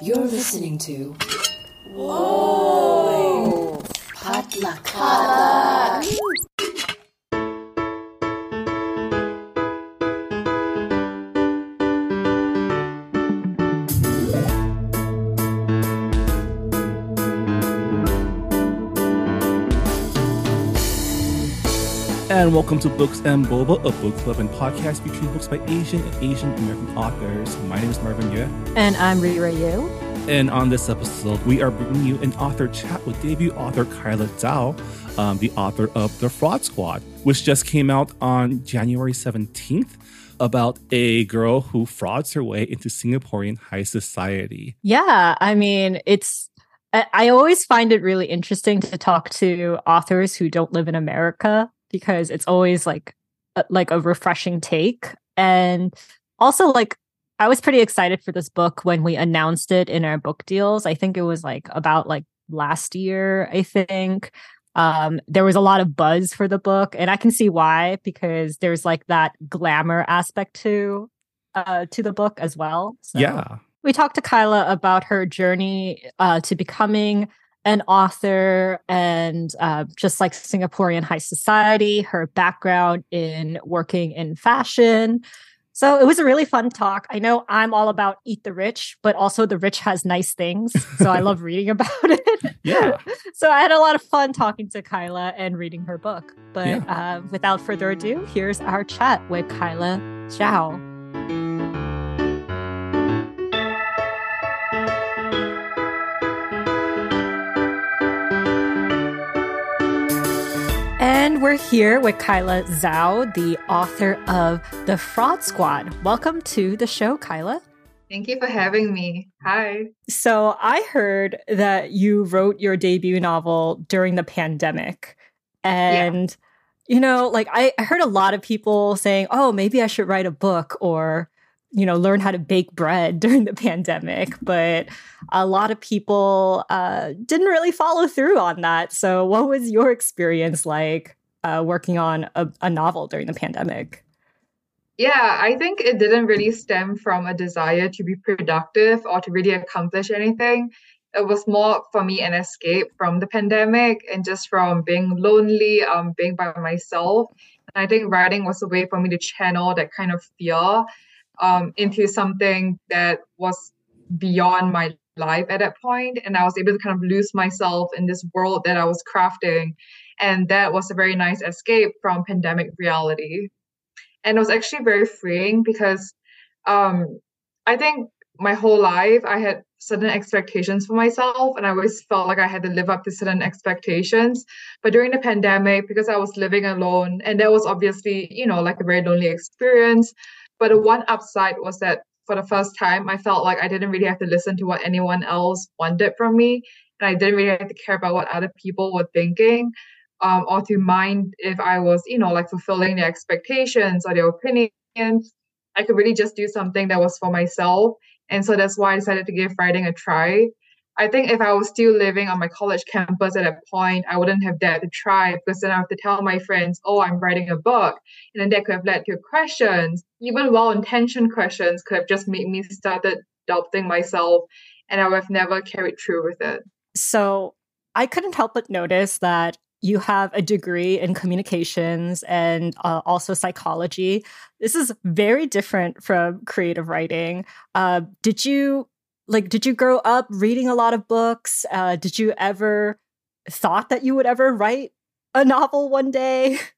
You're listening to. Whoa! Potluck. And welcome to Books and Boba, a book club and podcast featuring books by Asian and Asian American authors. My name is Marvin Yueh. And I'm Reera Yu. And on this episode, we are bringing you an author chat with debut author Kyla Zhao, um, the author of The Fraud Squad, which just came out on January 17th about a girl who frauds her way into Singaporean high society. Yeah, I mean, it's I always find it really interesting to talk to authors who don't live in America because it's always like a, like a refreshing take and also like I was pretty excited for this book when we announced it in our book deals. I think it was like about like last year, I think. Um, there was a lot of buzz for the book, and I can see why because there's like that glamour aspect to uh to the book as well. So yeah. We talked to Kyla about her journey uh, to becoming an author and uh, just like Singaporean high society, her background in working in fashion. So it was a really fun talk. I know I'm all about eat the rich, but also the rich has nice things. So I love reading about it. Yeah. so I had a lot of fun talking to Kyla and reading her book. But Yeah. uh, without further ado, here's our chat with Kyla Zhao. And we're here with Kyla Zhao, the author of The Fraud Squad. Welcome to the show, Kyla. Thank you for having me. Hi. So, I heard that you wrote your debut novel during the pandemic. And, you know, like I, I heard a lot of people saying, oh, maybe I should write a book or, you know, learn how to bake bread during the pandemic. But a lot of people uh, didn't really follow through on that. So, what was your experience like uh, working on a, a novel during the pandemic? Yeah, I think it didn't really stem from a desire to be productive or to really accomplish anything. It was more for me an escape from the pandemic and just from being lonely, um, being by myself. And I think writing was a way for me to channel that kind of fear um, into something that was beyond my life at that point. And I was able to kind of lose myself in this world that I was crafting. And that was a very nice escape from pandemic reality. And it was actually very freeing because um, I think my whole life I had certain expectations for myself and I always felt like I had to live up to certain expectations. But during the pandemic, because I was living alone, and that was obviously, you know, like a very lonely experience. But the one upside was that for the first time, I felt like I didn't really have to listen to what anyone else wanted from me. And I didn't really have to care about what other people were thinking um, or to mind if I was, you know, like fulfilling their expectations or their opinions. I could really just do something that was for myself. And so that's why I decided to give writing a try. I think if I was still living on my college campus at that point, I wouldn't have dared to try because then I have to tell my friends, oh, I'm writing a book. And then that could have led to questions, even well intentioned questions could have just made me started doubting myself and I would have never carried through with it. So I couldn't help but notice that you have a degree in communications and uh, also psychology. This is very different from creative writing. Uh, did you like? Did you grow up reading a lot of books? Uh, did you ever thought that you would ever write a novel one day?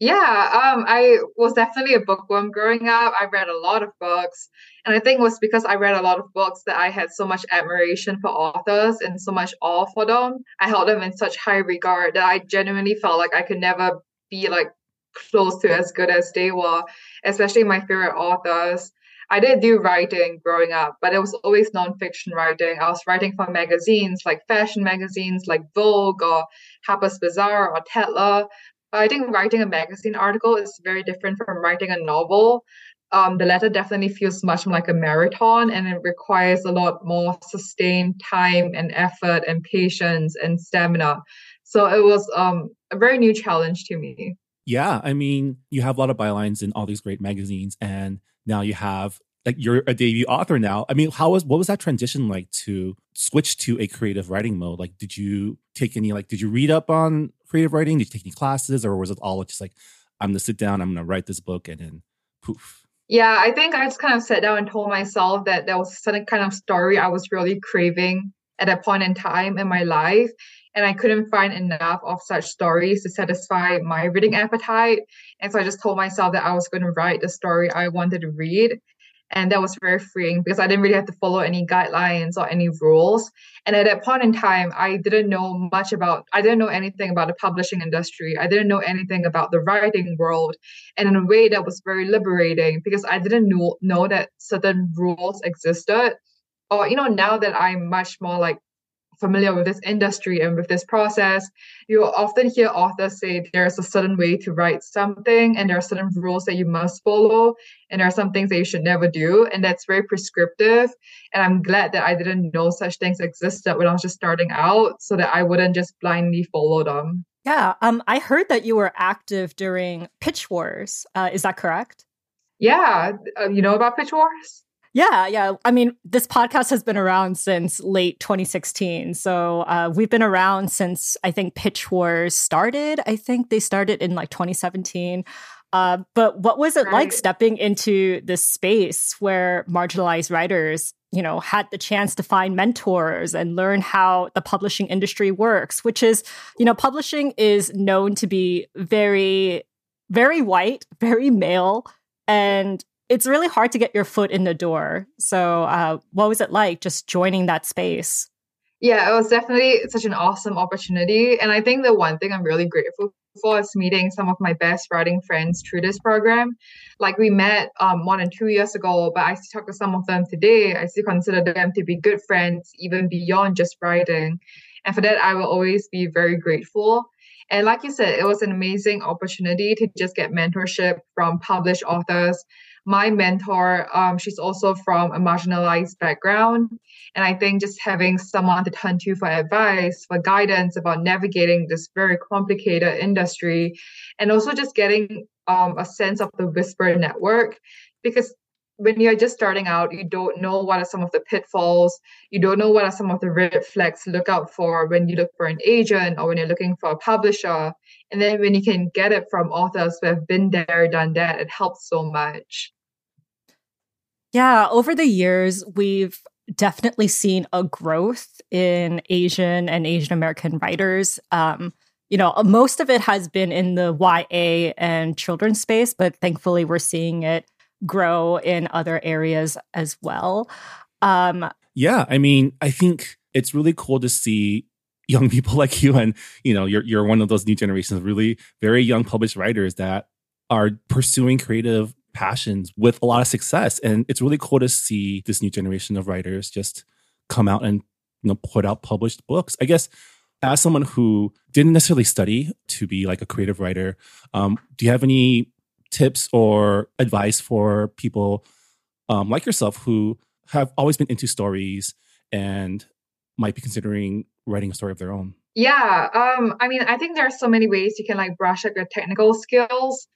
Yeah, um, I was definitely a bookworm growing up. I read a lot of books. And I think it was because I read a lot of books that I had so much admiration for authors and so much awe for them. I held them in such high regard that I genuinely felt like I could never be like close to as good as they were, especially my favorite authors. I did do writing growing up, but it was always nonfiction writing. I was writing for magazines like fashion magazines like Vogue or Harper's Bazaar or Tatler. But I think writing a magazine article is very different from writing a novel. Um, the latter definitely feels much more like a marathon and it requires a lot more sustained time and effort and patience and stamina. So it was um, a very new challenge to me. Yeah, I mean, you have a lot of bylines in all these great magazines, and now you have like you're a debut author now. I mean, how was what was that transition like to switch to a creative writing mode? Like, did you take any like did you read up on creative writing? Did you take any classes, or was it all just like I'm gonna sit down, I'm gonna write this book, and then poof? Yeah, I think I just kind of sat down and told myself that there was a certain kind of story I was really craving at that point in time in my life. And I couldn't find enough of such stories to satisfy my reading appetite. And so I just told myself that I was going to write the story I wanted to read and that was very freeing because I didn't really have to follow any guidelines or any rules. And at that point in time, I didn't know much about, I didn't know anything about the publishing industry. I didn't know anything about the writing world. And in a way that was very liberating because I didn't know, know that certain rules existed. Or, you know, now that I'm much more like familiar with this industry and with this process, you often hear authors say there's a certain way to write something and there are certain rules that you must follow and there are some things that you should never do and that's very prescriptive. And i'm glad that i didn't know such things existed when i was just starting out so that i wouldn't just blindly follow them. Yeah um i heard that you were active during pitch wars uh, is that correct? Yeah uh, you know about pitch wars yeah, yeah. I mean, this podcast has been around since late 2016. So uh, we've been around since I think Pitch Wars started. I think they started in like 2017. Uh, but what was it right. like stepping into this space where marginalized writers, you know, had the chance to find mentors and learn how the publishing industry works? Which is, you know, publishing is known to be very, very white, very male, and it's really hard to get your foot in the door. So, uh, what was it like just joining that space? Yeah, it was definitely such an awesome opportunity. And I think the one thing I'm really grateful for is meeting some of my best writing friends through this program. Like we met um, more than two years ago, but I still talk to some of them today. I still consider them to be good friends, even beyond just writing. And for that, I will always be very grateful. And like you said, it was an amazing opportunity to just get mentorship from published authors my mentor, um, she's also from a marginalized background. And I think just having someone to turn to for advice, for guidance about navigating this very complicated industry, and also just getting um, a sense of the Whisper network. Because when you're just starting out, you don't know what are some of the pitfalls. You don't know what are some of the red flags to look out for when you look for an agent or when you're looking for a publisher. And then when you can get it from authors who have been there, done that, it helps so much. Yeah, over the years, we've definitely seen a growth in Asian and Asian American writers. Um, you know, most of it has been in the YA and children's space, but thankfully we're seeing it grow in other areas as well. Um, yeah, I mean, I think it's really cool to see young people like you and you know you're you're one of those new generations of really very young published writers that are pursuing creative passions with a lot of success. And it's really cool to see this new generation of writers just come out and you know put out published books. I guess as someone who didn't necessarily study to be like a creative writer, um, do you have any tips or advice for people um, like yourself who have always been into stories and might be considering writing a story of their own? Yeah, um, I mean, I think there are so many ways you can like brush up your technical skills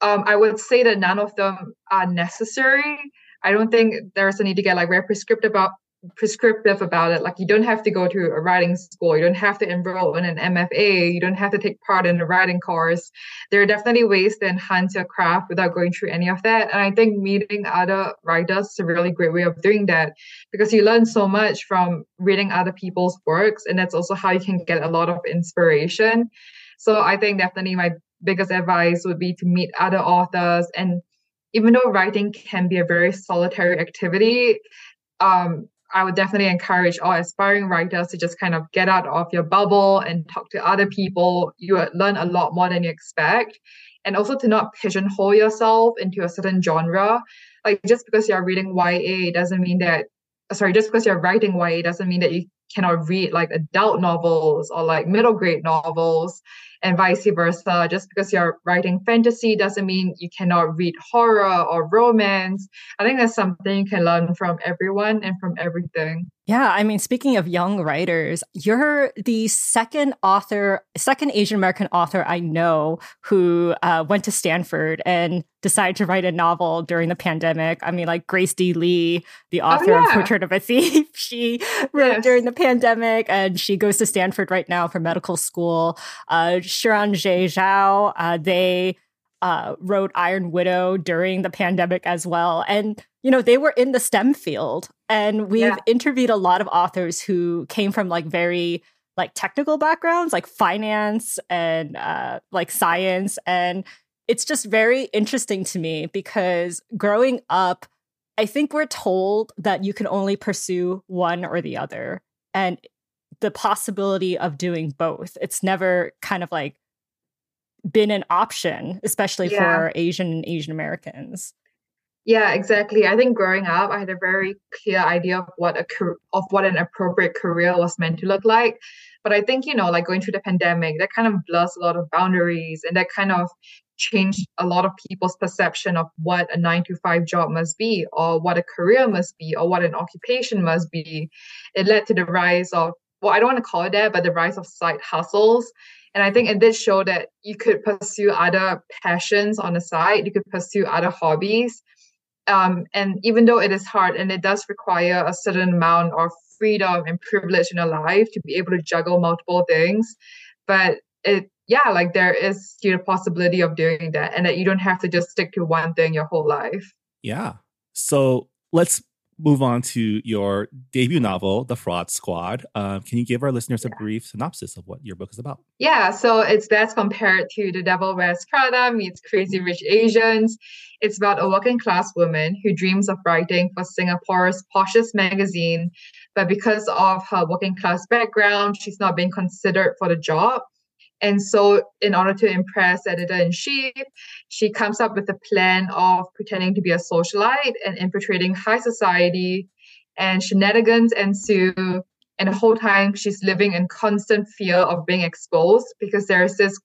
um, I would say that none of them are necessary. I don't think there's a need to get like very prescriptive about prescriptive about it. Like you don't have to go to a writing school, you don't have to enroll in an MFA, you don't have to take part in a writing course. There are definitely ways to enhance your craft without going through any of that. And I think meeting other writers is a really great way of doing that because you learn so much from reading other people's works, and that's also how you can get a lot of inspiration. So I think definitely my biggest advice would be to meet other authors. And even though writing can be a very solitary activity, um, I would definitely encourage all aspiring writers to just kind of get out of your bubble and talk to other people. You learn a lot more than you expect. And also to not pigeonhole yourself into a certain genre. Like just because you're reading YA doesn't mean that, sorry, just because you're writing YA doesn't mean that you cannot read like adult novels or like middle grade novels and vice versa. Just because you're writing fantasy doesn't mean you cannot read horror or romance. I think that's something you can learn from everyone and from everything. Yeah, I mean, speaking of young writers, you're the second author, second Asian American author I know who uh, went to Stanford and decided to write a novel during the pandemic. I mean, like Grace D. Li, the oh, author oh, yeah. of Portrait of a Thief, she wrote yes. during the pandemic, and she goes to Stanford right now for medical school. Uh, Jay Zhao, uh, they uh, wrote Iron Widow during the pandemic as well, and you know, they were in the STEM field. And we've yeah. interviewed a lot of authors who came from like very like technical backgrounds, like finance and uh, like science. And it's just very interesting to me because growing up, I think we're told that you can only pursue one or the other. And the possibility of doing both, it's never kind of like been an option, especially yeah. for Asian and Asian Americans. Yeah, exactly. I think growing up, I had a very clear idea of what a of what an appropriate career was meant to look like. But I think you know, like going through the pandemic, that kind of blurs a lot of boundaries, and that kind of changed a lot of people's perception of what a nine to five job must be, or what a career must be, or what an occupation must be. It led to the rise of well, I don't want to call it that, but the rise of side hustles. And I think it did show that you could pursue other passions on the side, you could pursue other hobbies um, and even though it is hard and it does require a certain amount of freedom and privilege in your life to be able to juggle multiple things, but it yeah, like there is a possibility of doing that and that you don't have to just stick to one thing your whole life. Yeah. So let's move on to your debut novel, The Fraud Squad. Uh, can you give our listeners a brief synopsis of what your book is about? Yeah, so it's that's compared to The Devil Wears Prada meets Crazy Rich Asians. It's about a working class woman who dreams of writing for Singapore's poshest magazine, but because of her working class background, she's not being considered for the job. And so, in order to impress editor in chief, she comes up with a plan of pretending to be a socialite and infiltrating high society, and shenanigans ensue. And the whole time, she's living in constant fear of being exposed because there's this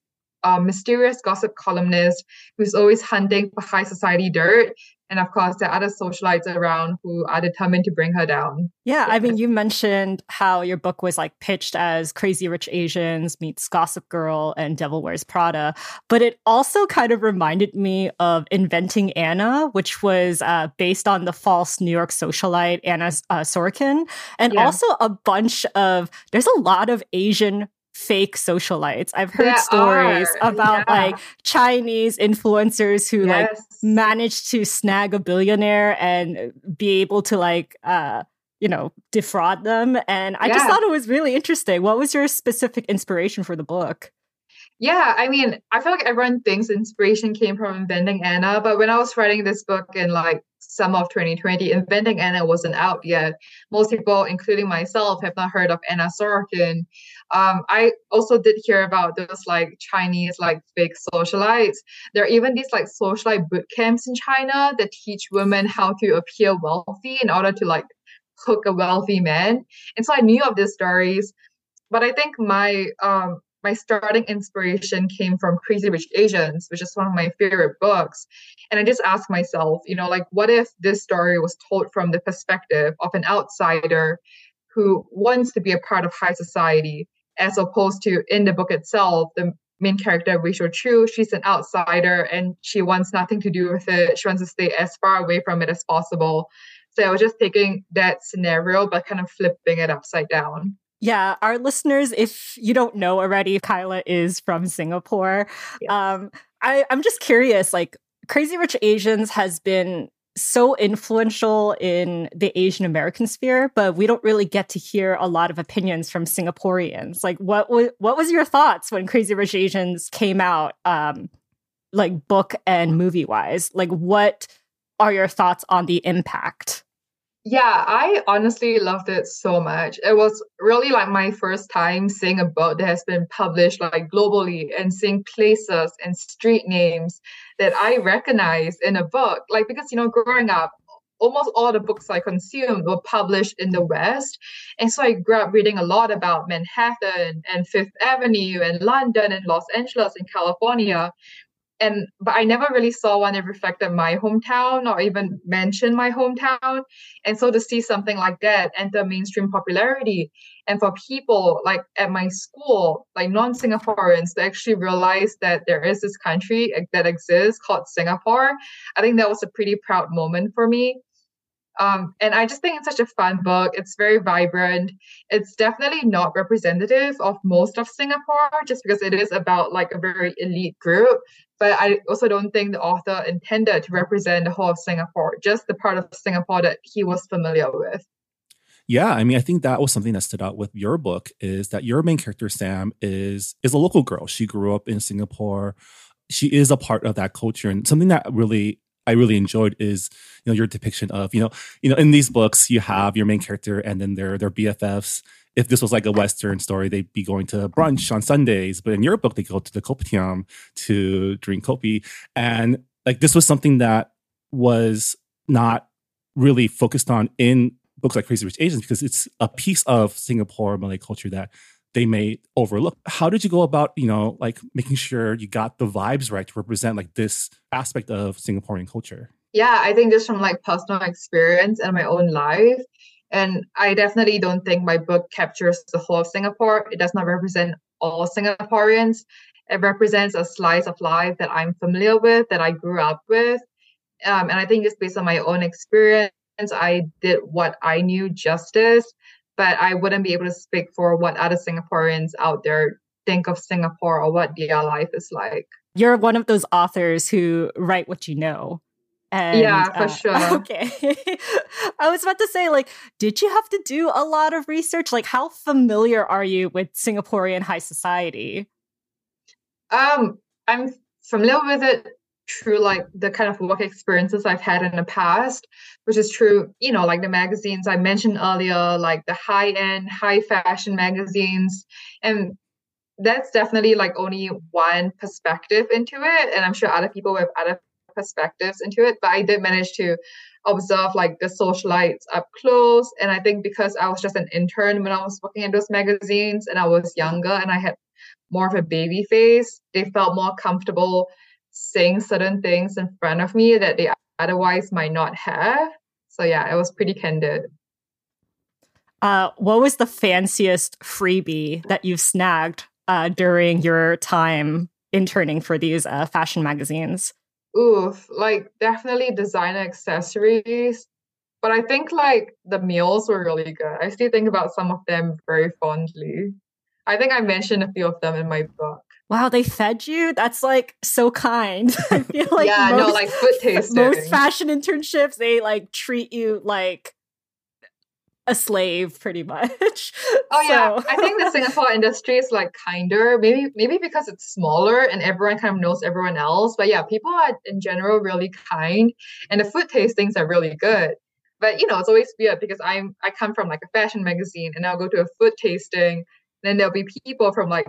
uh, mysterious gossip columnist who's always hunting for high society dirt and of course, there are other socialites around who are determined to bring her down. Yeah, I mean, you mentioned how your book was like pitched as Crazy Rich Asians meets Gossip Girl and Devil Wears Prada, but it also kind of reminded me of Inventing Anna, which was uh, based on the false New York socialite Anna uh, Sorokin, and yeah. also a bunch of. There's a lot of Asian fake socialites. I've heard there stories are. about yeah. like Chinese influencers who yes. like managed to snag a billionaire and be able to like uh you know defraud them and I yeah. just thought it was really interesting. What was your specific inspiration for the book? Yeah, I mean, I feel like everyone thinks inspiration came from Inventing Anna, but when I was writing this book in like summer of 2020, Inventing Anna wasn't out yet. Most people, including myself, have not heard of Anna Sorokin. Um, I also did hear about those like Chinese like fake socialites. There are even these like socialite boot camps in China that teach women how to appear wealthy in order to like hook a wealthy man. And so I knew of these stories, but I think my um my starting inspiration came from Crazy Rich Asians, which is one of my favorite books. And I just asked myself, you know, like, what if this story was told from the perspective of an outsider who wants to be a part of high society, as opposed to in the book itself, the main character, Rachel Chu, she's an outsider and she wants nothing to do with it. She wants to stay as far away from it as possible. So I was just taking that scenario, but kind of flipping it upside down. Yeah, our listeners, if you don't know already, Kyla is from Singapore. Yeah. Um, I, I'm just curious, like Crazy Rich Asians has been so influential in the Asian American sphere, but we don't really get to hear a lot of opinions from Singaporeans. Like, what was what was your thoughts when Crazy Rich Asians came out, um, like book and movie wise? Like, what are your thoughts on the impact? Yeah, I honestly loved it so much. It was really like my first time seeing a book that has been published like globally and seeing places and street names that I recognize in a book. Like because you know, growing up, almost all the books I consumed were published in the West. And so I grew up reading a lot about Manhattan and Fifth Avenue and London and Los Angeles and California. And but I never really saw one that reflected my hometown or even mentioned my hometown. And so to see something like that enter mainstream popularity and for people like at my school, like non-Singaporeans, to actually realize that there is this country that exists called Singapore, I think that was a pretty proud moment for me. Um, and I just think it's such a fun book. It's very vibrant. It's definitely not representative of most of Singapore, just because it is about like a very elite group. But I also don't think the author intended to represent the whole of Singapore, just the part of Singapore that he was familiar with. Yeah, I mean, I think that was something that stood out with your book is that your main character Sam is is a local girl. She grew up in Singapore. She is a part of that culture, and something that really I really enjoyed is you know your depiction of you know you know in these books you have your main character and then their their BFFs. If this was like a Western story, they'd be going to brunch on Sundays, but in your book they go to the kopitiam to drink kopi, and like this was something that was not really focused on in books like Crazy Rich Asians because it's a piece of Singapore Malay culture that they may overlook. How did you go about, you know, like making sure you got the vibes right to represent like this aspect of Singaporean culture? Yeah, I think just from like personal experience and my own life. And I definitely don't think my book captures the whole of Singapore. It does not represent all Singaporeans. It represents a slice of life that I'm familiar with, that I grew up with. Um, and I think just based on my own experience, I did what I knew justice but I wouldn't be able to speak for what other Singaporeans out there think of Singapore or what their life is like. You're one of those authors who write what you know. And, yeah, for uh, sure. Okay. I was about to say, like, did you have to do a lot of research? Like, how familiar are you with Singaporean high society? Um, I'm familiar with it through like the kind of work experiences I've had in the past, which is true, you know, like the magazines I mentioned earlier, like the high end, high fashion magazines. And that's definitely like only one perspective into it. And I'm sure other people have other perspectives into it. But I did manage to observe like the socialites up close. And I think because I was just an intern when I was working in those magazines and I was younger and I had more of a baby face, they felt more comfortable saying certain things in front of me that they otherwise might not have. So yeah, it was pretty candid. Uh, what was the fanciest freebie that you've snagged uh, during your time interning for these uh, fashion magazines? Oof, like definitely designer accessories. But I think like the meals were really good. I still think about some of them very fondly. I think I mentioned a few of them in my book wow, they fed you? That's like so kind. I feel like yeah, most, no, like food tasting. Most fashion internships, they like treat you like a slave pretty much. Oh so. yeah, I think the Singapore industry is like kinder. Maybe maybe because it's smaller and everyone kind of knows everyone else. But yeah, people are in general really kind, and the food tastings are really good. But you know, it's always weird because I'm I come from like a fashion magazine, and I'll go to a food tasting. Then there'll be people from like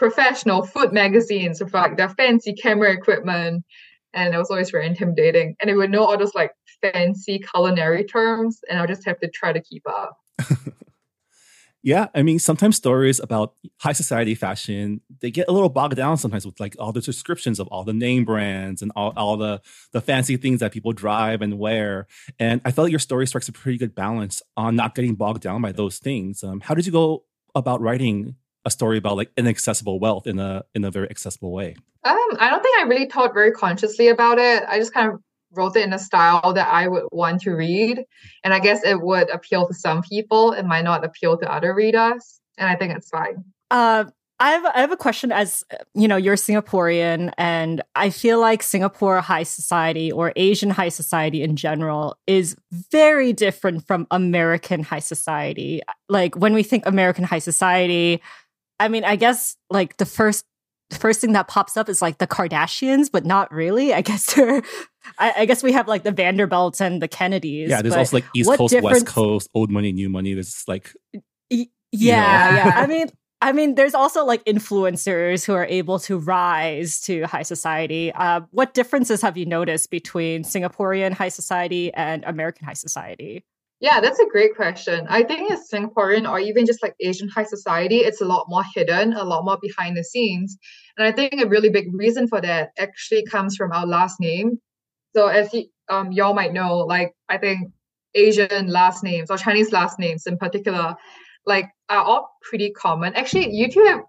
professional food magazines with like their fancy camera equipment. And it was always very intimidating. And they would know all those like fancy culinary terms, and I'll just have to try to keep up. yeah, I mean, sometimes stories about high society fashion they get a little bogged down sometimes with like all the descriptions of all the name brands and all, all the the fancy things that people drive and wear. And I felt like your story strikes a pretty good balance on not getting bogged down by those things. Um, how did you go about writing a story about like inaccessible wealth in a in a very accessible way? Um, I don't think I really thought very consciously about it. I just kind of wrote it in a style that I would want to read, and I guess it would appeal to some people. It might not appeal to other readers, and I think it's fine. Uh, I have I have a question as you know you're Singaporean and I feel like Singapore high society or Asian high society in general is very different from American high society. Like when we think American high society, I mean, I guess like the first first thing that pops up is like the Kardashians, but not really. I guess they're. I, I guess we have like the Vanderbilts and the Kennedys. Yeah, there's also like East Coast, difference... West Coast, old money, new money. There's like. Yeah, yeah. I mean, I mean, there's also like influencers who are able to rise to high society. Uh, what differences have you noticed between Singaporean high society and American high society? Yeah, that's a great question. I think as Singaporean or even just like Asian high society, it's a lot more hidden, a lot more behind the scenes. And I think a really big reason for that actually comes from our last name. So as you, um, y'all might know, like I think Asian last names or Chinese last names in particular, like are all pretty common. Actually, you two have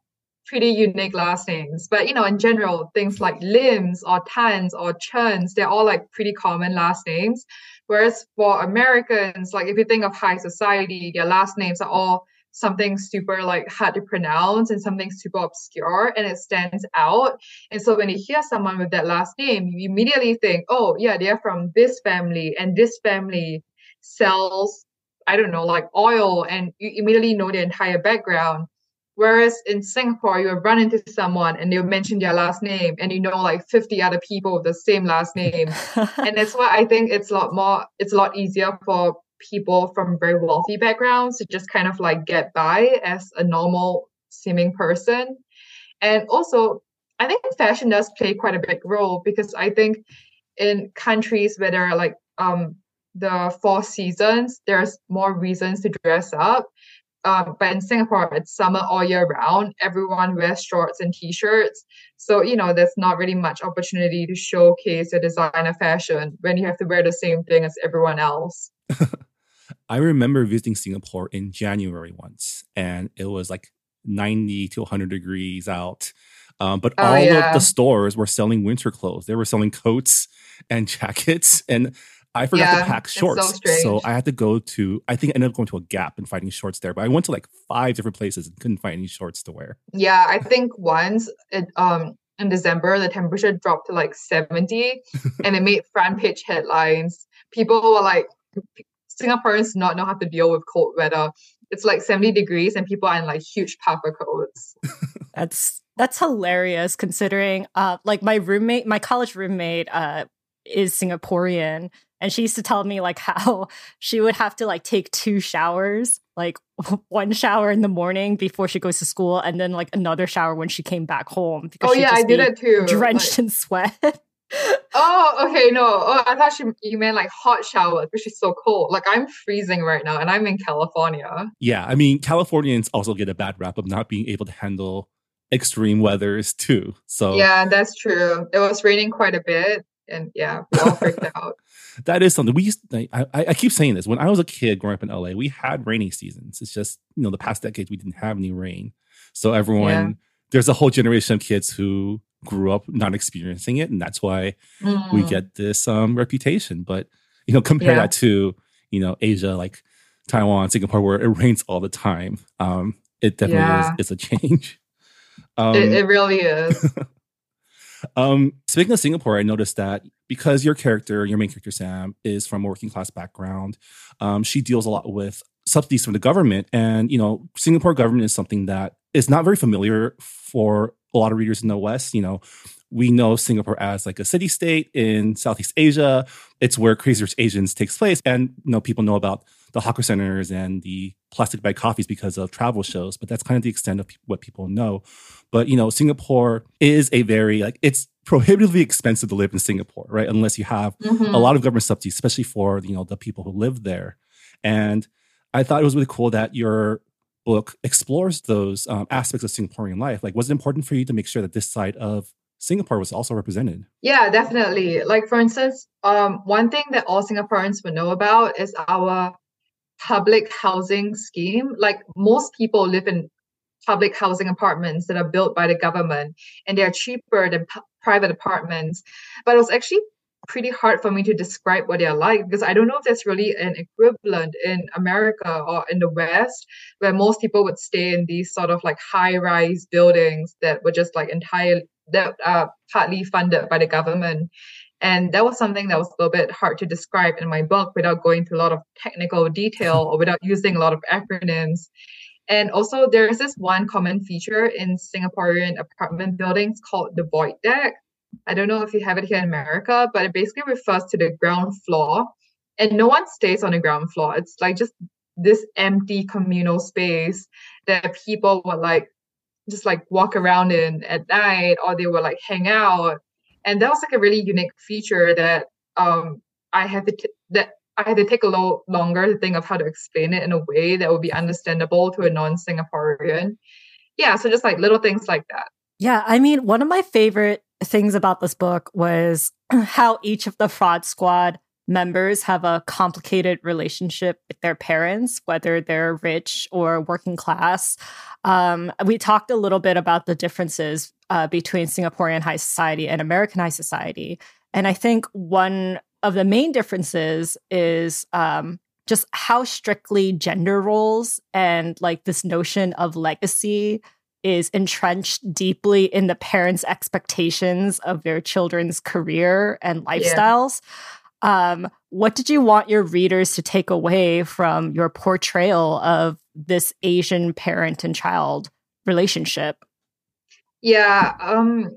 pretty unique last names, but you know, in general, things like Lims or Tans or Cherns, they're all like pretty common last names. Whereas for Americans, like if you think of high society, their last names are all something super like hard to pronounce and something super obscure and it stands out. And so when you hear someone with that last name, you immediately think, oh yeah, they're from this family and this family sells, I don't know, like oil and you immediately know the entire background. Whereas in Singapore, you run into someone and they'll mention their last name and you know like 50 other people with the same last name. and that's why I think it's a lot more, it's a lot easier for people from very wealthy backgrounds to just kind of like get by as a normal seeming person. And also, I think fashion does play quite a big role because I think in countries where there are like um the four seasons, there's more reasons to dress up. Um, but in Singapore, it's summer all year round. Everyone wears shorts and t-shirts. So, you know, there's not really much opportunity to showcase your designer fashion when you have to wear the same thing as everyone else. I remember visiting Singapore in January once, and it was like 90 to 100 degrees out. Um, but oh, all yeah. of the stores were selling winter clothes. They were selling coats and jackets. And I forgot yeah, to pack shorts. So, so, I had to go to, I think I ended up going to a Gap and finding shorts there. But I went to like five different places and couldn't find any shorts to wear. Yeah, I think once it, um, in December, the temperature dropped to like 70 and it made front page headlines. People were like, Singaporeans do not know how to deal with cold weather. It's like 70 degrees and people are in like huge puffer coats. that's that's hilarious considering uh like my roommate, my college roommate uh is Singaporean and she used to tell me like how she would have to like take two showers like one shower in the morning before she goes to school and then like another shower when she came back home because oh yeah i did it too drenched like... in sweat oh, okay. No, oh, I thought you, you meant like hot showers, which is so cold. Like I'm freezing right now, and I'm in California. Yeah, I mean, Californians also get a bad rap of not being able to handle extreme weathers too. So yeah, that's true. It was raining quite a bit, and yeah, we all freaked out. That is something we used. I, I keep saying this. When I was a kid growing up in LA, we had rainy seasons. It's just you know the past decades we didn't have any rain, so everyone. Yeah. There's a whole generation of kids who grew up not experiencing it, and that's why mm. we get this um, reputation. But you know, compare yeah. that to you know Asia, like Taiwan, Singapore, where it rains all the time. Um, it definitely yeah. is, is a change. Um, it, it really is. um, speaking of Singapore, I noticed that because your character, your main character Sam, is from a working class background, um, she deals a lot with subsidies from the government, and you know, Singapore government is something that is not very familiar for a lot of readers in the West. You know, we know Singapore as like a city state in Southeast Asia. It's where Crazy Rich Asians takes place. And, you know, people know about the hawker centers and the plastic bag coffees because of travel shows, but that's kind of the extent of what people know. But, you know, Singapore is a very, like, it's prohibitively expensive to live in Singapore, right? Unless you have mm-hmm. a lot of government subsidies, especially for, you know, the people who live there. And I thought it was really cool that your book explores those um, aspects of Singaporean life. Like, was it important for you to make sure that this side of Singapore was also represented? Yeah, definitely. Like, for instance, um, one thing that all Singaporeans would know about is our public housing scheme. Like, most people live in public housing apartments that are built by the government and they're cheaper than p- private apartments. But it was actually pretty hard for me to describe what they're like because I don't know if there's really an equivalent in America or in the West where most people would stay in these sort of like high rise buildings that were just like entirely that are partly funded by the government. And that was something that was a little bit hard to describe in my book without going into a lot of technical detail or without using a lot of acronyms. And also, there is this one common feature in Singaporean apartment buildings called the void deck, I don't know if you have it here in America, but it basically refers to the ground floor. And no one stays on the ground floor. It's like just this empty communal space that people would like just like walk around in at night or they would like hang out and that was like a really unique feature that um i had to t- that i had to take a little longer to think of how to explain it in a way that would be understandable to a non-singaporean yeah so just like little things like that yeah i mean one of my favorite things about this book was how each of the fraud squad members have a complicated relationship with their parents, whether they're rich or working class. Um, we talked a little bit about the differences uh, between Singaporean high society and American high society. And I think one of the main differences is um, just how strictly gender roles and like this notion of legacy is entrenched deeply in the parents' expectations of their children's career and lifestyles. Yeah. Um, what did you want your readers to take away from your portrayal of this Asian parent and child relationship? Yeah, um,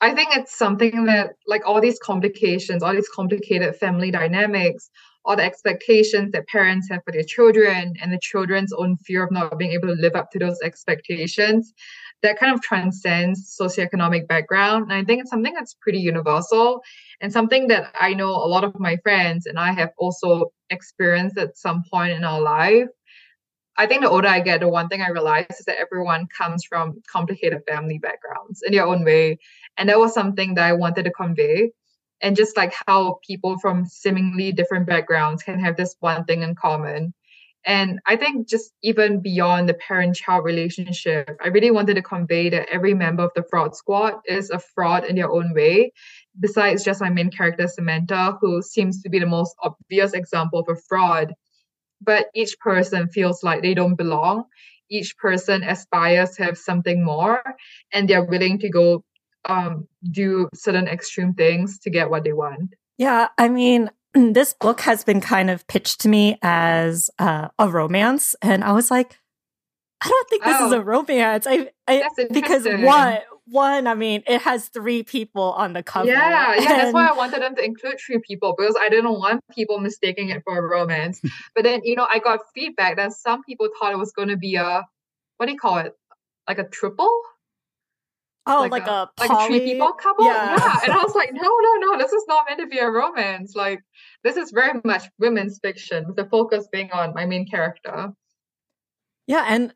I think it's something that, like, all these complications, all these complicated family dynamics, all the expectations that parents have for their children, and the children's own fear of not being able to live up to those expectations, that kind of transcends socioeconomic background. And I think it's something that's pretty universal and something that I know a lot of my friends and I have also experienced at some point in our life. I think the older I get, the one thing I realize is that everyone comes from complicated family backgrounds in their own way. And that was something that I wanted to convey. And just like how people from seemingly different backgrounds can have this one thing in common and I think just even beyond the parent child relationship, I really wanted to convey that every member of the fraud squad is a fraud in their own way. Besides just my main character, Samantha, who seems to be the most obvious example of a fraud. But each person feels like they don't belong. Each person aspires to have something more, and they're willing to go um, do certain extreme things to get what they want. Yeah, I mean, this book has been kind of pitched to me as uh, a romance, and I was like, I don't think this oh, is a romance. I, I because one, one, I mean, it has three people on the cover. Yeah, yeah, that's why I wanted them to include three people because I didn't want people mistaking it for a romance. but then, you know, I got feedback that some people thought it was going to be a what do you call it, like a triple? Oh, like, like a, a poly... like a three people couple? Yeah. yeah. And I was like, no, no, no, this is not meant to be a romance. Like this is very much women's fiction, with the focus being on my main character. Yeah, and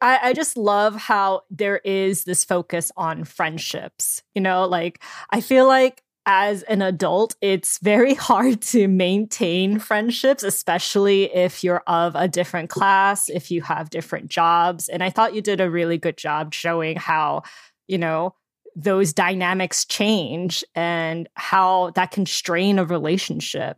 I, I just love how there is this focus on friendships. You know, like I feel like as an adult, it's very hard to maintain friendships, especially if you're of a different class, if you have different jobs. And I thought you did a really good job showing how you know, those dynamics change and how that can strain a relationship.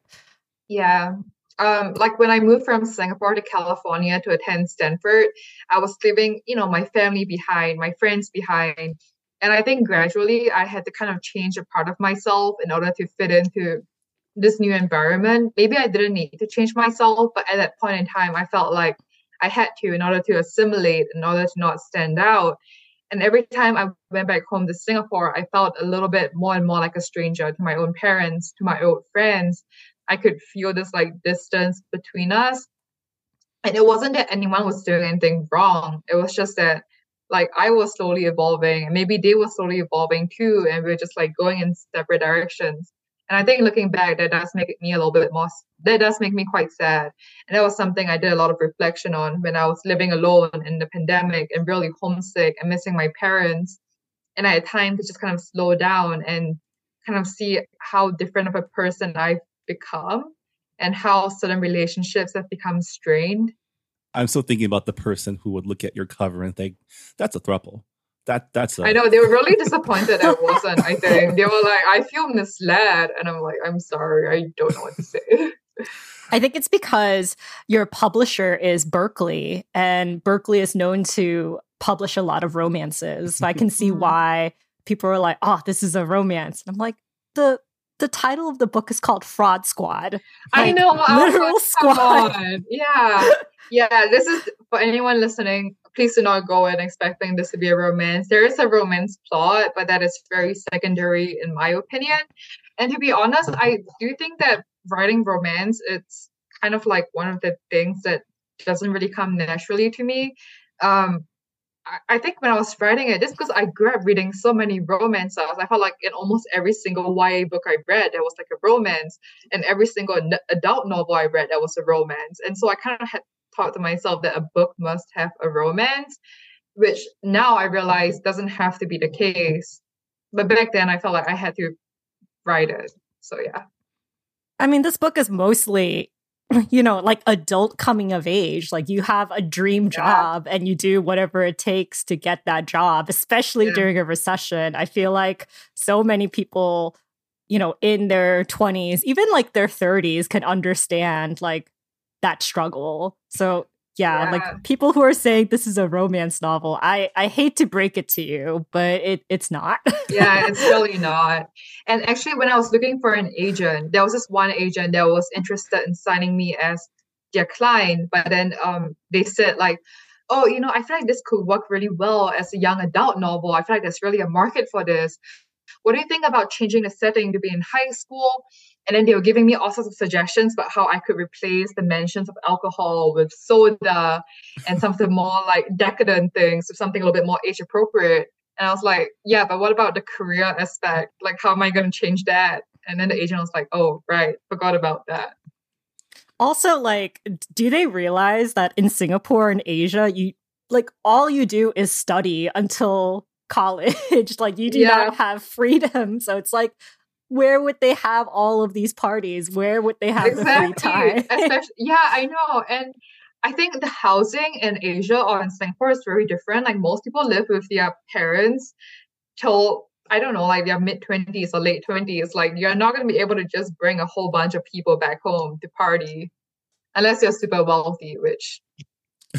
Yeah. Um, like when I moved from Singapore to California to attend Stanford, I was leaving, you know, my family behind, my friends behind. And I think gradually I had to kind of change a part of myself in order to fit into this new environment. Maybe I didn't need to change myself, but at that point in time, I felt like I had to in order to assimilate, in order to not stand out. And every time I went back home to Singapore, I felt a little bit more and more like a stranger to my own parents, to my old friends. I could feel this like distance between us. And it wasn't that anyone was doing anything wrong. It was just that like I was slowly evolving and maybe they were slowly evolving too. And we are just like going in separate directions. And I think looking back, that does make me a little bit more, that does make me quite sad. And that was something I did a lot of reflection on when I was living alone in the pandemic and really homesick and missing my parents. And I had time to just kind of slow down and kind of see how different of a person I've become and how certain relationships have become strained. I'm still thinking about the person who would look at your cover and think, that's a throuple that that's a- I know they were really disappointed I wasn't. I think they were like, I feel misled, and I'm like, I'm sorry, I don't know what to say. I think it's because your publisher is Berkley, and Berkley is known to publish a lot of romances. So I can see why people are like, "Oh, this is a romance." And I'm like, the the title of the book is called Fraud Squad. Like, I know, literal squad. Yeah, yeah. This is for anyone listening please do not go in expecting this to be a romance. There is a romance plot, but that is very secondary in my opinion. And to be honest, I do think that writing romance it's kind of like one of the things that doesn't really come naturally to me. Um, I think when I was writing it, just because I grew up reading so many romances, I felt like in almost every single YA book I read, there was like a romance, and every single n- adult novel I read, there was a romance. And so I kind of had thought to myself that a book must have a romance, which now I realize doesn't have to be the case. But back then, I felt like I had to write it. So yeah. I mean, this book is mostly you know, like adult coming of age. Like you have a dream job yeah. and you do whatever it takes to get that job, especially yeah. during a recession. I feel like so many people, you know, in their 20s, even like their 30s, can understand like that struggle. So yeah, yeah, like people who are saying this is a romance novel, I I hate to break it to you, but it it's not. yeah, it's really not. And actually, when I was looking for an agent, there was this one agent that was interested in signing me as their client, but then um they said like, oh, you know, I feel like this could work really well as a young adult novel. I feel like there's really a market for this. What do you think about changing the setting to be in high school? And then they were giving me all sorts of suggestions about how I could replace the mentions of alcohol with soda and some of the more like decadent things with something a little bit more age appropriate. And I was like, yeah, but what about the career aspect? Like, how am I going to change that? And then the agent was like, oh, right, forgot about that. Also, like, do they realize that in Singapore and Asia, you like all you do is study until college? like, you do yeah. not have freedom. So it's like, where would they have all of these parties? Where would they have exactly. the free time? Especially, yeah, I know. And I think the housing in Asia or in Singapore is very different. Like most people live with their parents till I don't know, like their mid twenties or late twenties. Like you're not gonna be able to just bring a whole bunch of people back home to party unless you're super wealthy, which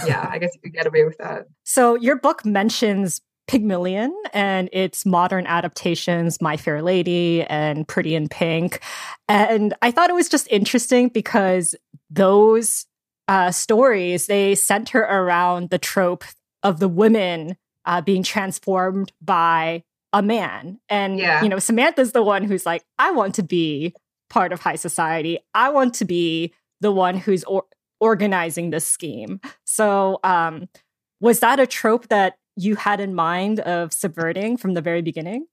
yeah, I guess you could get away with that. So your book mentions Pygmalion and its modern adaptations, My Fair Lady and Pretty in Pink. And I thought it was just interesting because those uh, stories, they center around the trope of the women uh, being transformed by a man. And, yeah. you know, Samantha's the one who's like, I want to be part of high society. I want to be the one who's or- organizing this scheme. So, um, was that a trope that you had in mind of subverting from the very beginning?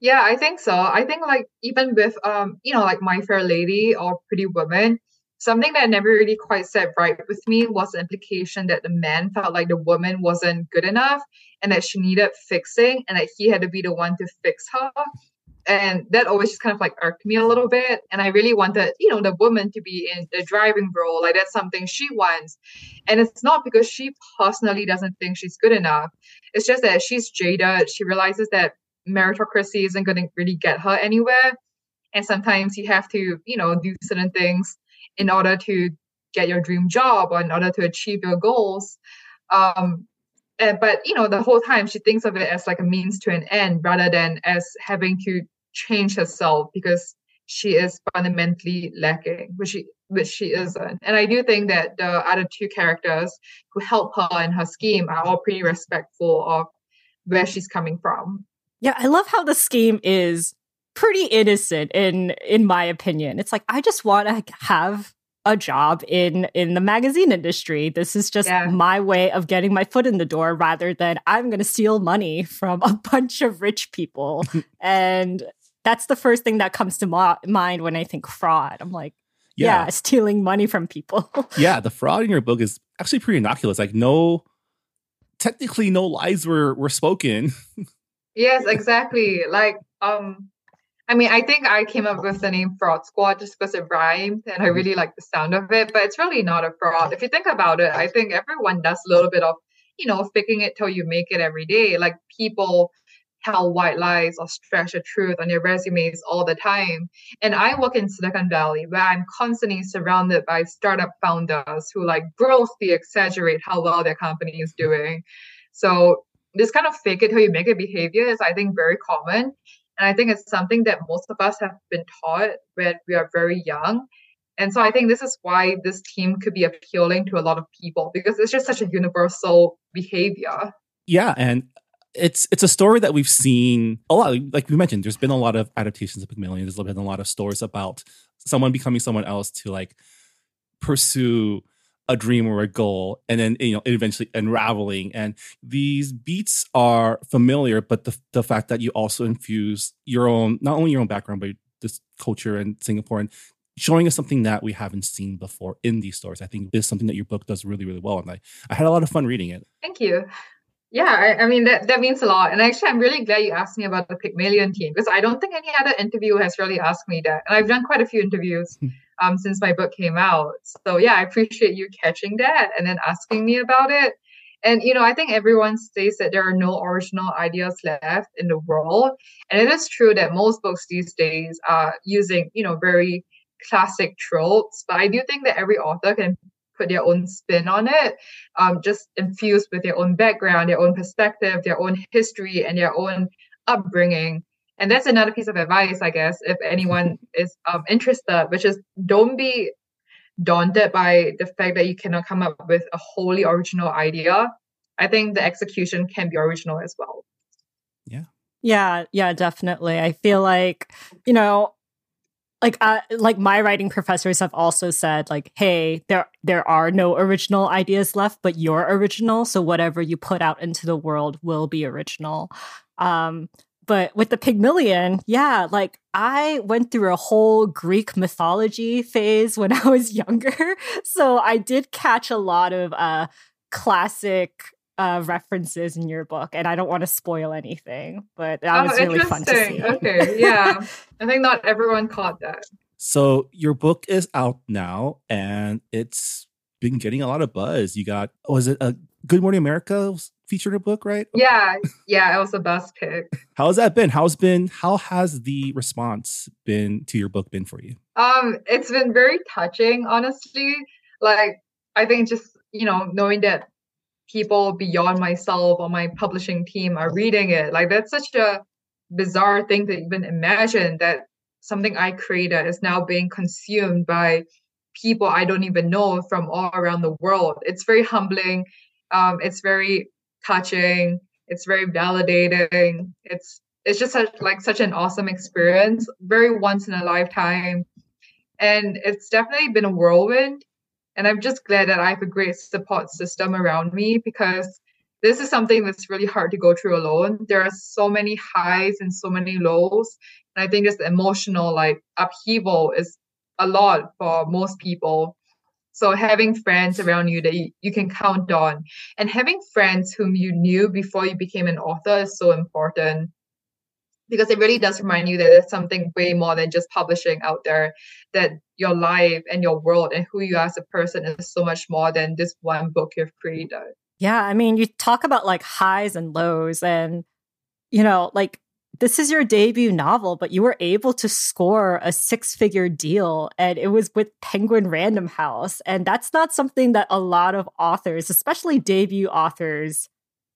Yeah, I think so. I think like even with um, you know, like My Fair Lady or Pretty Woman, something that never really quite set right with me was the implication that the man felt like the woman wasn't good enough and that she needed fixing and that he had to be the one to fix her and that always just kind of like irked me a little bit. And i really wanted you know the woman to be in the driving role. Like that's something she wants. And it's not because she personally doesn't think she's good enough. It's just that she's jaded. She realizes that meritocracy isn't going to really get her anywhere. And sometimes you have to you know do certain things in order to get your dream job or in order to achieve your goals. Um, and, but you know the whole time she thinks of it as like a means to an end rather than as having to change herself because she is fundamentally lacking, which she which she isn't. And I do think that the other two characters who help her in her scheme are all pretty respectful of where she's coming from. Yeah, I love how the scheme is pretty innocent in in my opinion. It's like I just want to have a job in in the magazine industry. This is just yeah. my way of getting my foot in the door rather than I'm going to steal money from a bunch of rich people. and that's the first thing that comes to ma- mind when I think fraud. I'm like, yeah. yeah, stealing money from people. yeah, the fraud in your book is actually pretty innocuous. Like no technically no lies were were spoken. yes, exactly. Like um I mean, I think I came up with the name Fraud Squad just because it rhymed and I mm-hmm. really like the sound of it, but it's really not a fraud. If you think about it, I think everyone does a little bit of, you know, faking it till you make it every day. Like people tell white lies or stretch the truth on your resumes all the time. And I work in Silicon Valley where I'm constantly surrounded by startup founders who like grossly exaggerate how well their company is doing. So this kind of fake it till you make it behavior is, I think, very common. And I think it's something that most of us have been taught when we are very young. And so I think this is why this team could be appealing to a lot of people because it's just such a universal behavior. Yeah, and it's it's a story that we've seen a lot. Like we mentioned, there's been a lot of adaptations of Pygmalion. There's been a lot of stories about someone becoming someone else to like pursue a dream or a goal and then you know eventually unraveling and these beats are familiar but the, the fact that you also infuse your own not only your own background but this culture and singapore and showing us something that we haven't seen before in these stories i think is something that your book does really really well and i, I had a lot of fun reading it thank you yeah, I, I, mean that that means a lot. And actually, I'm really glad you asked me about the Pygmalion team because I don't think any other interview has really asked me that. And I've done quite a few interviews hmm. um, since my book came out. So yeah, I appreciate you catching that and then asking me about it. And you know, I think everyone says that there are no original ideas left in the world, and it is true that most books these days are using you know very classic tropes. But I do think that every author can put their own spin on it, um, just infused with their own background, their own perspective, their own history, and their own upbringing. And that's another piece of advice, I guess, if anyone is um, interested, which is don't be daunted by the fact that you cannot come up with a wholly original idea. I think the execution can be original as well. Yeah. Yeah, yeah, definitely. I feel like, you know, like uh, like my writing professors have also said like hey there there are no original ideas left but you're original so whatever you put out into the world will be original. Um but with the pygmalion yeah like i went through a whole greek mythology phase when i was younger. So i did catch a lot of uh classic uh, references in your book, and I don't want to spoil anything, but that oh, was really fun to see. okay, yeah, I think not everyone caught that. So your book is out now, and it's been getting a lot of buzz. You got was it a Good Morning America featured a book, right? Yeah, yeah, it was the best pick. How's that been? How's been? How has the response been to your book been for you? Um, it's been very touching, honestly. Like I think just you know knowing that people beyond myself or my publishing team are reading it. Like that's such a bizarre thing to even imagine that something I created is now being consumed by people I don't even know from all around the world. It's very humbling. Um, it's very touching. It's very validating. It's it's just such, like such an awesome experience, very once in a lifetime, and it's definitely been a whirlwind. And I'm just glad that I have a great support system around me because this is something that's really hard to go through alone. There are so many highs and so many lows. And I think this emotional like upheaval is a lot for most people. So having friends around you that you, you can count on and having friends whom you knew before you became an author is so important because it really does remind you that there's something way more than just publishing out there that your life and your world and who you are as a person is so much more than this one book you've created. Yeah i mean you talk about like highs and lows and you know like this is your debut novel but you were able to score a six figure deal and it was with penguin random house. And that's not something that a lot of authors especially debut authors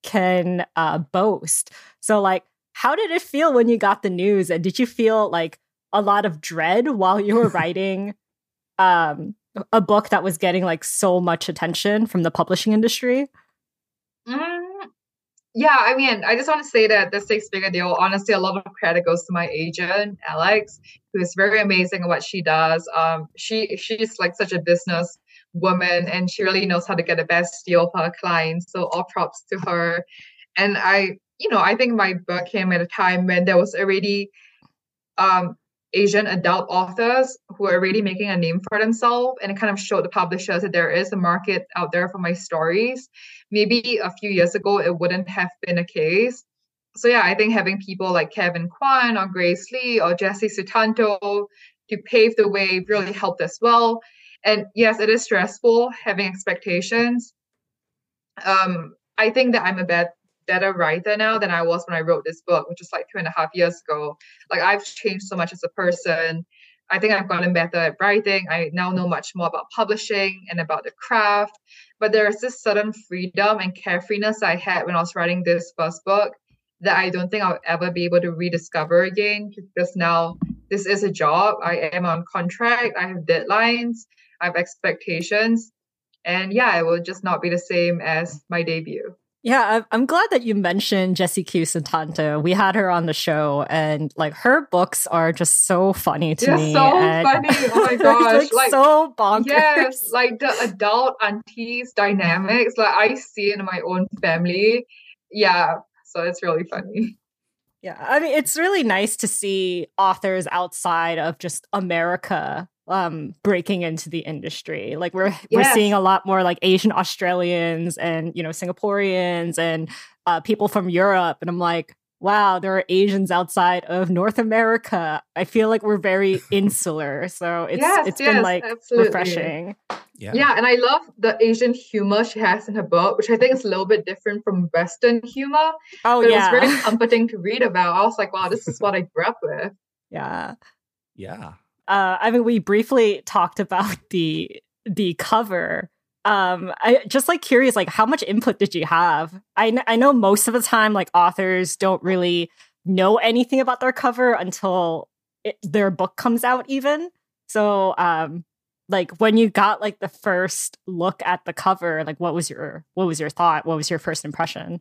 can uh, boast. So like how did it feel when you got the news? And did you feel like a lot of dread while you were writing um, a book that was getting like so much attention from the publishing industry? Mm, yeah, I mean, I just want to say that the six figure deal, honestly, a lot of credit goes to my agent, Alex, who is very amazing at what she does. Um, she she's like such a business woman and she really knows how to get the best deal for her clients. So all props to her. And I you know, I think my book came at a time when there was already um, Asian adult authors who are already making a name for themselves and it kind of showed the publishers that there is a market out there for my stories. Maybe a few years ago, it wouldn't have been a case. So, yeah, I think having people like Kevin Kwan or Grace Li or Jesse Sutanto to pave the way really helped as well. And yes, it is stressful having expectations. Um, I think that I'm a bad better writer now than I was when I wrote this book, which was like two and a half years ago. Like I've changed so much as a person. I think I've gotten better at writing. I now know much more about publishing and about the craft. But there is this sudden freedom and carefreeness I had when I was writing this first book that I don't think I'll ever be able to rediscover again because now this is a job. I am on contract. I have deadlines. I have expectations. And yeah, it will just not be the same as my debut. Yeah, I'm glad that you mentioned Jesse Q Sutanto. We had her on the show, and like her books are just so funny to They're me. so and funny. Oh my gosh. like, like so bonkers. Yes, like the adult aunties dynamics, like I see in my own family. Yeah, so it's really funny. Yeah, I mean, it's really nice to see authors outside of just America um breaking into the industry like we're we're seeing a lot more like asian australians and you know singaporeans and uh people from europe and i'm like wow there are asians outside of north america i feel like we're very insular so it's Yes, it's yes, been like absolutely. refreshing Yeah. Yeah, and I love the Asian humor she has in her book, which I think is a little bit different from Western humor. oh but yeah it was very comforting to read about. I was like, wow, this is what I grew up with. yeah Yeah. Uh, I mean, we briefly talked about the the cover. Um, I just like curious, like how much input did you have? I I know most of the time, like authors don't really know anything about their cover until it, their book comes out, even. So, um, like when you got like the first look at the cover, like what was your what was your thought? What was your first impression?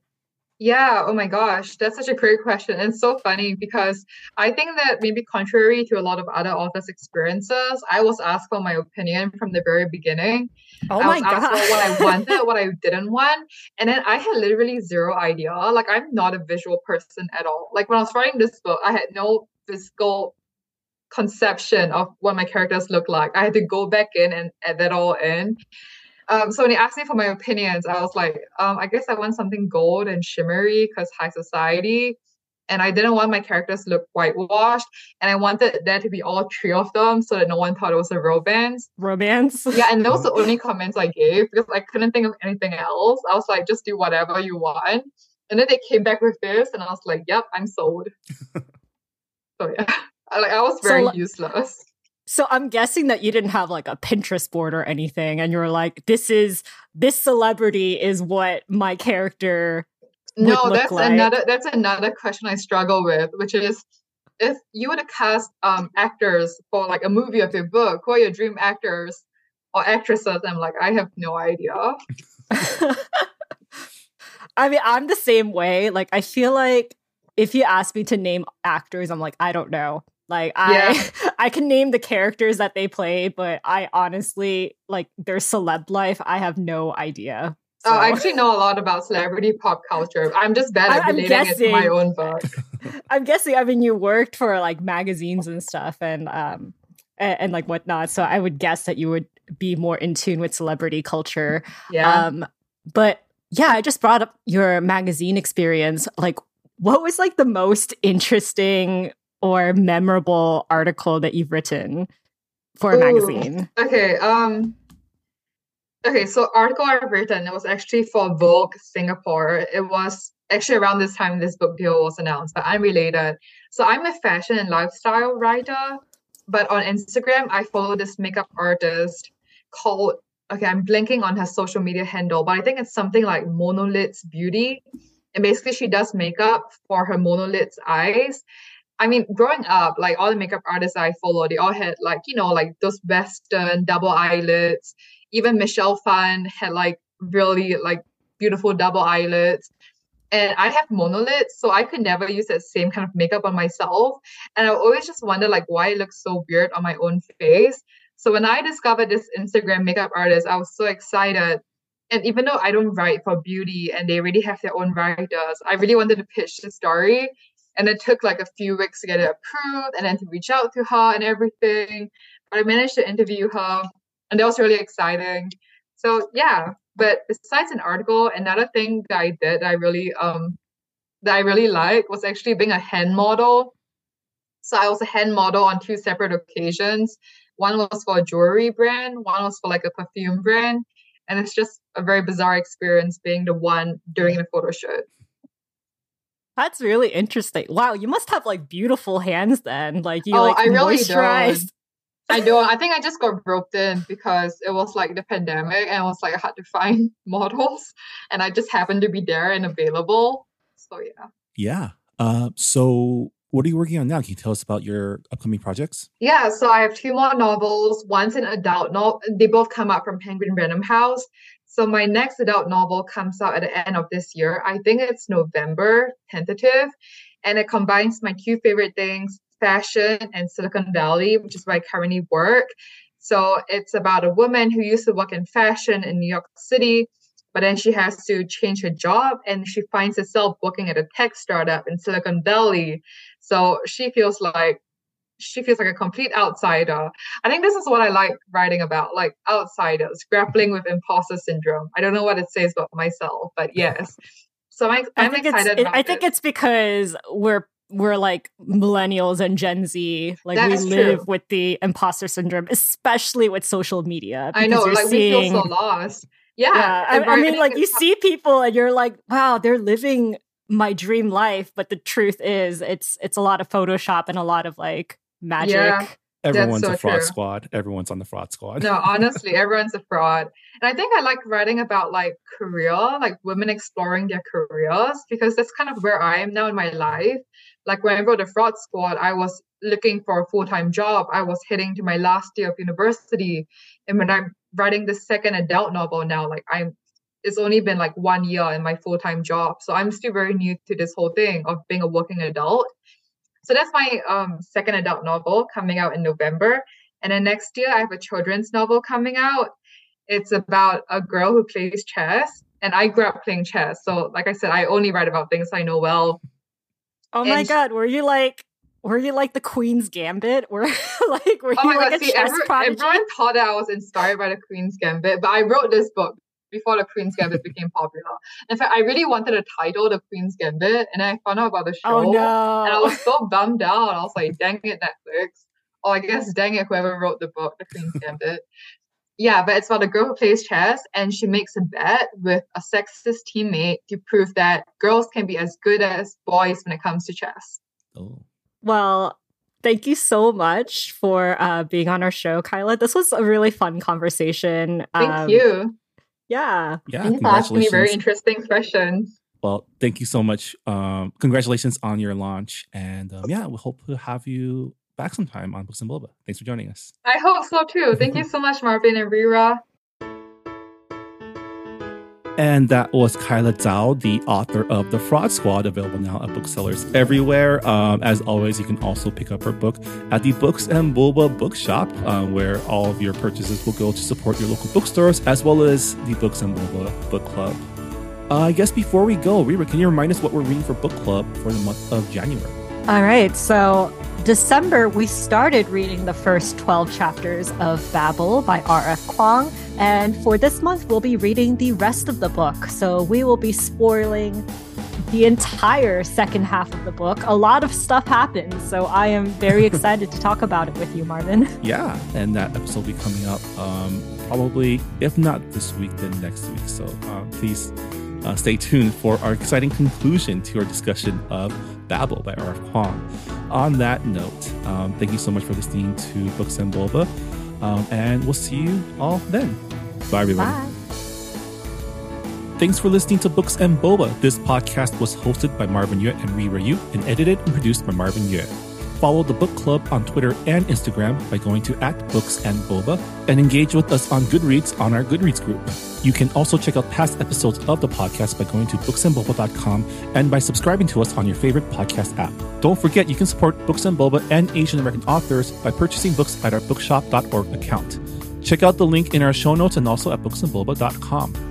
Yeah, oh my gosh, that's such a great question. And it's so funny because I think that maybe contrary to a lot of other authors' experiences, I was asked for my opinion from the very beginning. Oh I my was asked god! what I wanted, what I didn't want. And then I had literally zero idea. Like I'm not a visual person at all. Like when I was writing this book, I had no physical conception of what my characters look like. I had to go back in and add that all in. Um, so when he asked me for my opinions, I was like, um, I guess I want something gold and shimmery because high society. And I didn't want my characters to look whitewashed. And I wanted there to be all three of them so that no one thought it was a romance. Romance. Yeah, and those were the only comments I gave because I couldn't think of anything else. I was like, just do whatever you want. And then they came back with this, and I was like, yep, I'm sold. so yeah, I, like I was very like- useless. So I'm guessing that you didn't have like a Pinterest board or anything, and you were like, "This is this celebrity is what my character." No, that's like. another that's another question I struggle with, which is if you were to cast um actors for like a movie of your book, who are your dream actors or actresses? I'm like, I have no idea. I mean, I'm the same way. Like, I feel like if you ask me to name actors, I'm like, I don't know. Like, I I can name the characters that they play, but I honestly like their celeb life. I have no idea. Oh, I actually know a lot about celebrity pop culture. I'm just bad at I'm relating it to my own book. I'm guessing. I mean, you worked for like magazines and stuff, and um, and, and like whatnot. So I would guess that you would be more in tune with celebrity culture. Yeah. Um, but yeah, I just brought up your magazine experience. Like, what was like the most interesting or memorable article that you've written for a Ooh. magazine? Okay. Um. Okay, so article I've written it was actually for Vogue Singapore. It was actually around this time this book deal was announced, but unrelated. So I'm a fashion and lifestyle writer, but on Instagram I follow this makeup artist called. Okay, I'm blinking on her social media handle, but I think it's something like Monolids Beauty, and basically she does makeup for her monolids eyes. I mean, growing up, like all the makeup artists I follow, they all had like, you know, like those Western double eyelids. Even Michelle Phan had like really like beautiful double eyelids. And I have monolids, so I could never use that same kind of makeup on myself. And I always just wonder like why it looks so weird on my own face. So when I discovered this Instagram makeup artist, I was so excited. And even though I don't write for beauty and they already have their own writers, I really wanted to pitch the story. And it took like a few weeks to get it approved and then to reach out to her and everything. But I managed to interview her and that was really exciting. So yeah, but besides an article, another thing that I did that I really um that I really like was actually being a hand model. So I was a hand model on two separate occasions. One was for a jewelry brand, one was for like a perfume brand. And it's just a very bizarre experience being the one doing the photo shoot. That's really interesting. Wow, you must have like beautiful hands then. Like you Oh, like I really moisturize. I don't. I think I just got roped in because it was like the pandemic and it was like I had to find models and I just happened to be there and available. So yeah. Yeah. Uh, so what are you working on now? Can you tell us about your upcoming projects? Yeah, so I have two more novels. One's an adult novel. They both come out from Penguin Random House. So my next adult novel comes out at the end of this year. I think it's November, tentative, and it combines my two favorite things, fashion and Silicon Valley, which is where I currently work. So it's about a woman who used to work in fashion in New York City, but then she has to change her job and she finds herself working at a tech startup in Silicon Valley. So she feels like she feels like a complete outsider. I think this is what I like writing about, like outsiders grappling with imposter syndrome. I don't know what it says about myself, but yes. So I'm, I'm excited. It, I think it's because we're we're like millennials and Gen Z. Like That's we live true. with the imposter syndrome, especially with social media. I know, like seeing, we feel so lost. Yeah, yeah. I, I mean, like you see people and you're like, wow, they're living my dream life, but the truth is, it's it's a lot of Photoshop and a lot of like magic. Yeah. Everyone's so a fraud true. squad. Everyone's on the fraud squad. No, honestly, everyone's a fraud. And I think I like writing about like career, like women exploring their careers, because that's kind of where I am now in my life. Like when I wrote the fraud squad, I was looking for a full-time job. I was heading to my last year of university. And when I'm writing the second adult novel now, like I'm it's only been like one year in my full-time job. So I'm still very new to this whole thing of being a working adult. So that's my um, second adult novel coming out in November. And then next year, I have a children's novel coming out. It's about a girl who plays chess. And I grew up playing chess. So, like I said, I only write about things I know well. Oh my And- god, were you like were you like the Queen's Gambit? Were like were Oh you my like God. a See, chess every- prodigy? everyone thought that I was inspired by the Queen's Gambit, but I wrote this book before the Queen's Gambit became popular. In fact, I really wanted a title, The Queen's Gambit, and I found out about the show. oh And I was so bummed out. I was like, dang it, Netflix. Or I guess, dang it, whoever wrote the book, The Queen's Gambit. Yeah, but it's about a girl who plays chess and she makes a bet with a sexist teammate to prove that girls can be as good as boys when it comes to chess. Oh. Well, thank you so much for uh, being on our show, Kyla. This was a really fun conversation. Thank Um, you. Yeah. Yeah, Thank you for asking me very interesting questions. Well, thank you so much. Um, congratulations on your launch. And um, yeah, we hope to have you back sometime on Books and Boba. Thanks for joining us. I hope so too. Thank you so much, Marvin and Reera. And that was Kyla Zhao, the author of The Fraud Squad, available now at booksellers everywhere. Um, as always, you can also pick up her book at the Books and Boba Bookshop, uh, where all of your purchases will go to support your local bookstores, as well as the Books and Boba Book Club. Uh, I guess before we go, Reera, can you remind us what we're reading for book club for the month of January? All right. So, December, we started reading the first 12 chapters of Babel by R.F. Kuang. And for this month, we'll be reading the rest of the book. So, we will be spoiling the entire second half of the book. A lot of stuff happens. So, I am very excited to talk about it with you, Marvin. Yeah, and that episode will be coming up um, probably, if not this week, then next week. So um, please uh, stay tuned for our exciting conclusion to our discussion of Babel by R.F. Kuang. On that note, um, thank you so much for listening to Books and Boba, um, and we'll see you all then. Bye, everybody. Bye. Thanks for listening to Books and Boba. This podcast was hosted by Marvin Yueh and Reera Yu and edited and produced by Marvin Yueh. Follow the book club on Twitter and Instagram by going to at Books and Boba and engage with us on Goodreads on our Goodreads group. You can also check out past episodes of the podcast by going to booksandboba.com and by subscribing to us on your favorite podcast app. Don't forget you can support Books and Boba and Asian American authors by purchasing books at our bookshop.org account. Check out the link in our show notes and also at booksandboba.com.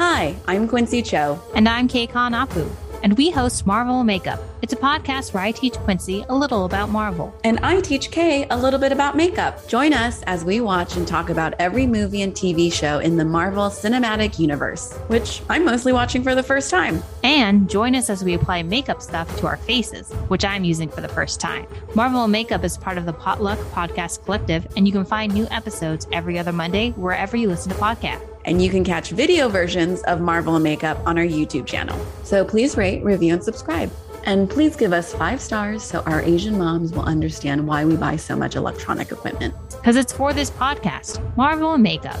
Hi, I'm Quincy Cho. And I'm Keikon Apu. And we host Marvel Makeup. It's a podcast where I teach Quincy a little about Marvel. And I teach Kay a little bit about makeup. Join us as we watch and talk about every movie and TV show in the Marvel Cinematic Universe, which I'm mostly watching for the first time. And join us as we apply makeup stuff to our faces, which I'm using for the first time. Marvel Makeup is part of the Potluck Podcast Collective, and you can find new episodes every other Monday wherever you listen to podcasts and you can catch video versions of Marvel and Makeup on our YouTube channel. So please rate, review, and subscribe. And please give us five stars so our Asian moms will understand why we buy so much electronic equipment. Because it's for this podcast, Marvel and Makeup.